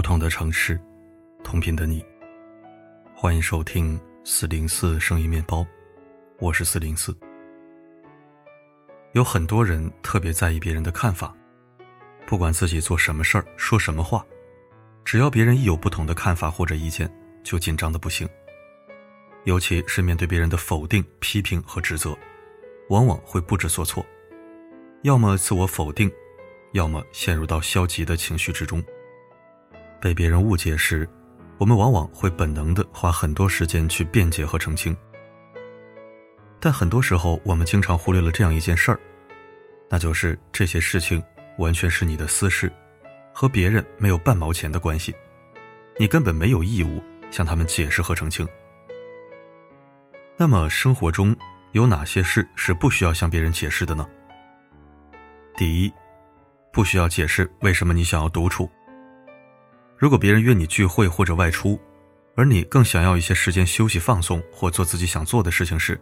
不同的城市，同频的你。欢迎收听四零四声音面包，我是四零四。有很多人特别在意别人的看法，不管自己做什么事儿、说什么话，只要别人一有不同的看法或者意见，就紧张的不行。尤其是面对别人的否定、批评和指责，往往会不知所措，要么自我否定，要么陷入到消极的情绪之中。被别人误解时，我们往往会本能的花很多时间去辩解和澄清。但很多时候，我们经常忽略了这样一件事儿，那就是这些事情完全是你的私事，和别人没有半毛钱的关系，你根本没有义务向他们解释和澄清。那么，生活中有哪些事是不需要向别人解释的呢？第一，不需要解释为什么你想要独处。如果别人约你聚会或者外出，而你更想要一些时间休息放松或做自己想做的事情时，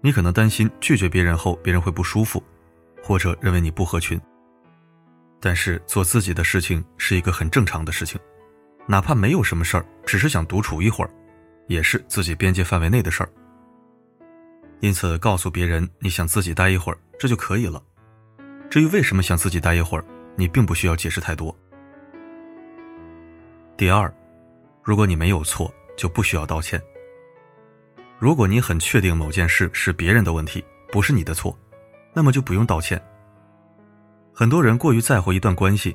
你可能担心拒绝别人后别人会不舒服，或者认为你不合群。但是做自己的事情是一个很正常的事情，哪怕没有什么事儿，只是想独处一会儿，也是自己边界范围内的事儿。因此，告诉别人你想自己待一会儿，这就可以了。至于为什么想自己待一会儿，你并不需要解释太多。第二，如果你没有错，就不需要道歉。如果你很确定某件事是别人的问题，不是你的错，那么就不用道歉。很多人过于在乎一段关系，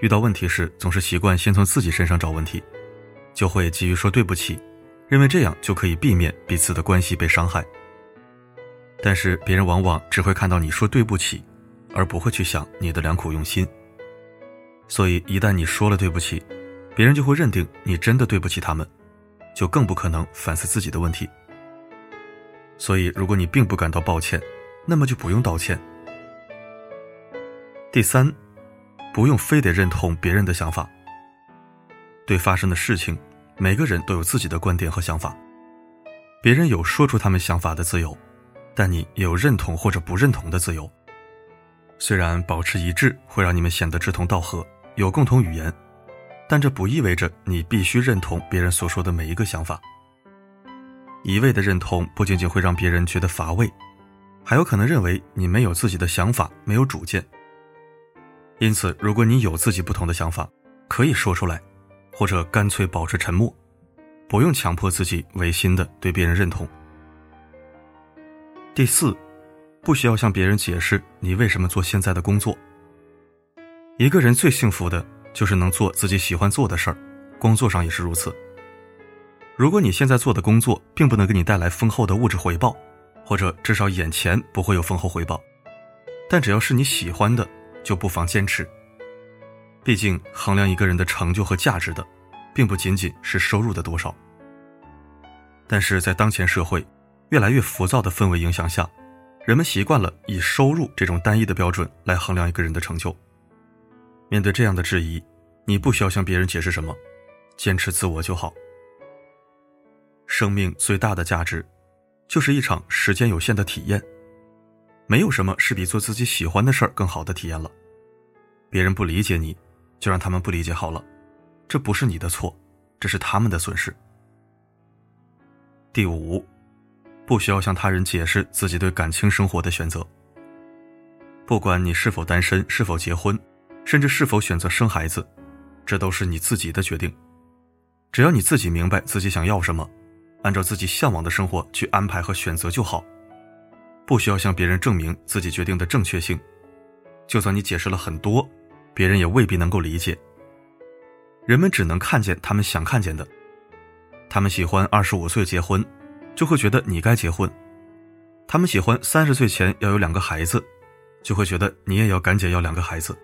遇到问题时总是习惯先从自己身上找问题，就会急于说对不起，认为这样就可以避免彼此的关系被伤害。但是别人往往只会看到你说对不起，而不会去想你的良苦用心。所以一旦你说了对不起，别人就会认定你真的对不起他们，就更不可能反思自己的问题。所以，如果你并不感到抱歉，那么就不用道歉。第三，不用非得认同别人的想法。对发生的事情，每个人都有自己的观点和想法，别人有说出他们想法的自由，但你也有认同或者不认同的自由。虽然保持一致会让你们显得志同道合，有共同语言。但这不意味着你必须认同别人所说的每一个想法。一味的认同不仅仅会让别人觉得乏味，还有可能认为你没有自己的想法，没有主见。因此，如果你有自己不同的想法，可以说出来，或者干脆保持沉默，不用强迫自己违心的对别人认同。第四，不需要向别人解释你为什么做现在的工作。一个人最幸福的。就是能做自己喜欢做的事儿，工作上也是如此。如果你现在做的工作并不能给你带来丰厚的物质回报，或者至少眼前不会有丰厚回报，但只要是你喜欢的，就不妨坚持。毕竟衡量一个人的成就和价值的，并不仅仅是收入的多少。但是在当前社会越来越浮躁的氛围影响下，人们习惯了以收入这种单一的标准来衡量一个人的成就。面对这样的质疑，你不需要向别人解释什么，坚持自我就好。生命最大的价值，就是一场时间有限的体验。没有什么是比做自己喜欢的事儿更好的体验了。别人不理解你，就让他们不理解好了，这不是你的错，这是他们的损失。第五，不需要向他人解释自己对感情生活的选择。不管你是否单身，是否结婚。甚至是否选择生孩子，这都是你自己的决定。只要你自己明白自己想要什么，按照自己向往的生活去安排和选择就好，不需要向别人证明自己决定的正确性。就算你解释了很多，别人也未必能够理解。人们只能看见他们想看见的。他们喜欢二十五岁结婚，就会觉得你该结婚；他们喜欢三十岁前要有两个孩子，就会觉得你也要赶紧要两个孩子。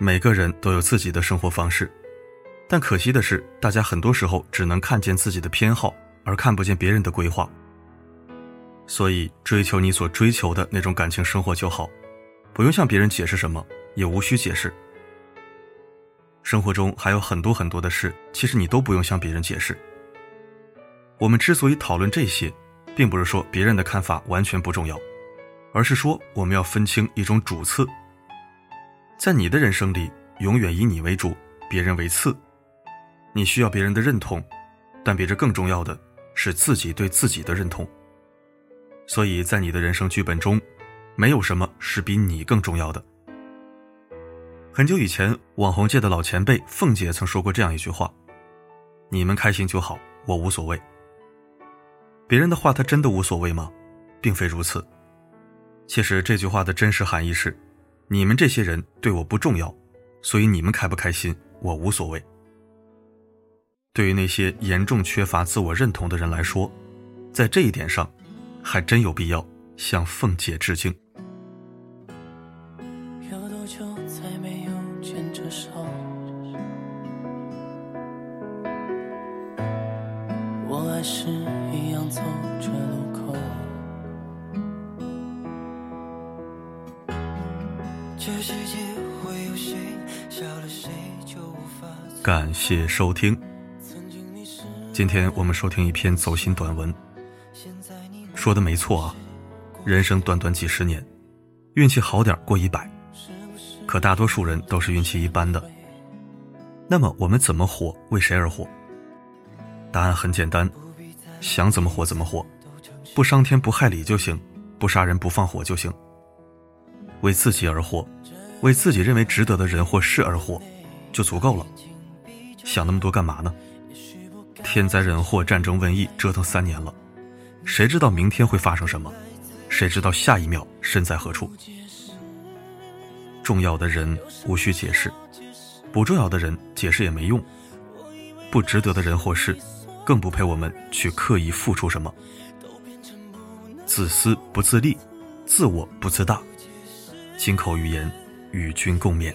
每个人都有自己的生活方式，但可惜的是，大家很多时候只能看见自己的偏好，而看不见别人的规划。所以，追求你所追求的那种感情生活就好，不用向别人解释什么，也无需解释。生活中还有很多很多的事，其实你都不用向别人解释。我们之所以讨论这些，并不是说别人的看法完全不重要，而是说我们要分清一种主次。在你的人生里，永远以你为主，别人为次。你需要别人的认同，但比这更重要的是自己对自己的认同。所以在你的人生剧本中，没有什么是比你更重要的。很久以前，网红界的老前辈凤姐曾说过这样一句话：“你们开心就好，我无所谓。”别人的话，他真的无所谓吗？并非如此。其实这句话的真实含义是：你们这些人对我不重要，所以你们开不开心，我无所谓。对于那些严重缺乏自我认同的人来说，在这一点上，还真有必要向凤姐致敬。有多久才没有牵着手？我还是一样走着路口感谢收听。今天我们收听一篇走心短文，说的没错啊。人生短短几十年，运气好点过一百，可大多数人都是运气一般的。那么我们怎么活？为谁而活？答案很简单，想怎么活怎么活，不伤天不害理就行，不杀人不放火就行。为自己而活，为自己认为值得的人或事而活，就足够了。想那么多干嘛呢？天灾人祸、战争瘟疫折腾三年了，谁知道明天会发生什么？谁知道下一秒身在何处？重要的人无需解释，不重要的人解释也没用。不值得的人或事，更不配我们去刻意付出什么。自私不自利，自我不自大。金口玉言，与君共勉。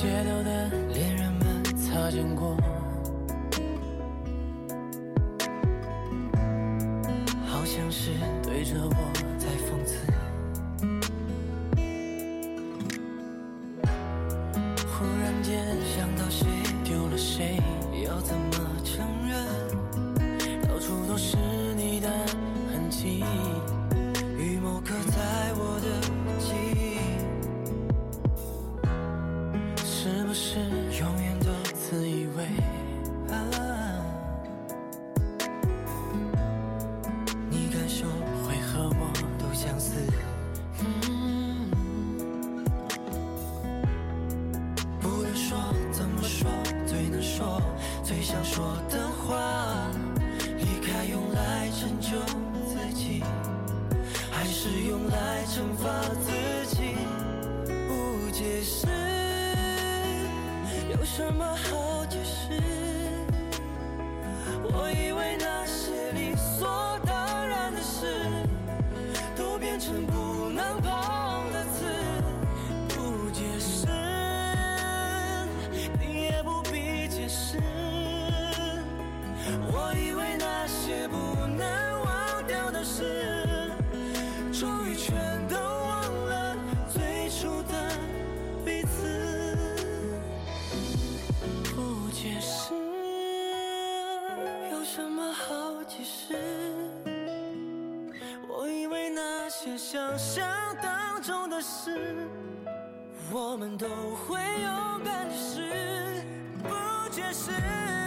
街头的恋人们擦肩过，好像是对着我在讽刺。忽然间想到谁丢了谁，要怎么承认？到处都是你的痕迹，雨某刻在我的。来惩罚自己，不解释，有什么好解释？我以为那想象当中的事，我们都会勇敢的试，不解释。